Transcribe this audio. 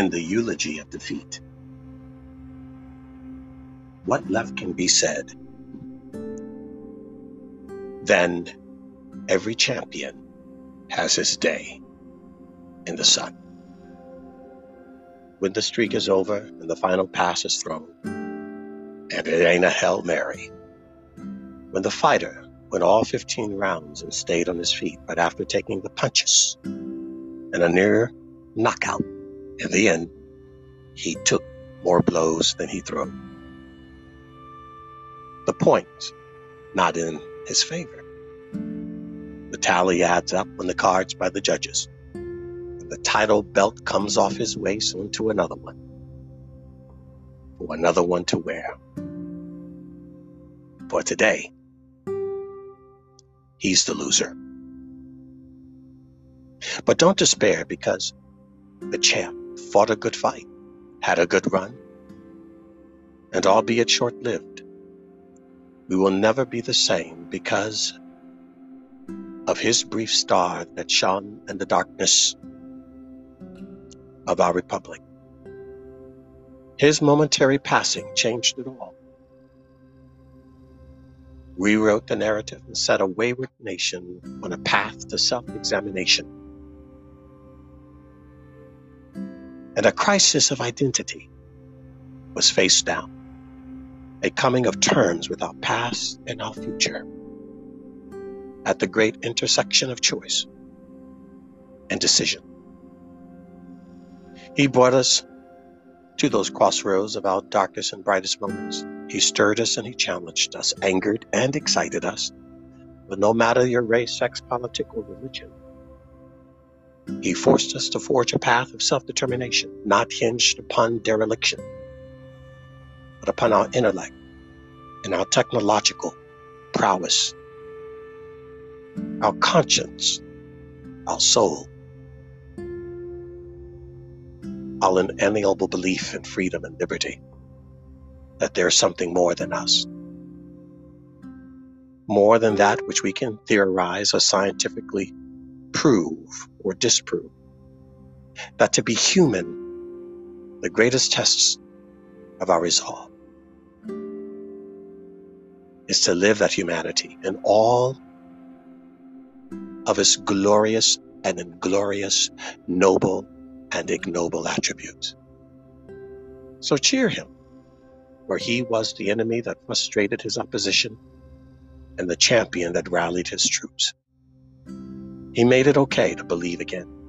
in the eulogy of defeat. What left can be said? Then every champion has his day in the sun. When the streak is over and the final pass is thrown, and it ain't a Hail Mary. When the fighter went all 15 rounds and stayed on his feet, but after taking the punches and a near knockout, in the end, he took more blows than he threw. The points not in his favor. The tally adds up when the cards by the judges. The title belt comes off his waist onto another one, for another one to wear. For today, he's the loser. But don't despair because the champ fought a good fight, had a good run, and albeit short lived, we will never be the same because of his brief star that shone in the darkness of our republic. His momentary passing changed it all, rewrote the narrative, and set a wayward nation on a path to self examination. And a crisis of identity was faced down, a coming of terms with our past and our future at the great intersection of choice and decision. He brought us to those crossroads of our darkest and brightest moments. He stirred us and he challenged us, angered and excited us. But no matter your race, sex, politic, or religion, he forced us to forge a path of self determination, not hinged upon dereliction, but upon our intellect and our technological prowess, our conscience, our soul, our inalienable belief in freedom and liberty, that there's something more than us. More than that which we can theorize or scientifically prove or disprove. That to be human, the greatest tests of our resolve is to live that humanity in all of its glorious and inglorious, noble and ignoble attributes. So cheer him, for he was the enemy that frustrated his opposition and the champion that rallied his troops. He made it okay to believe again.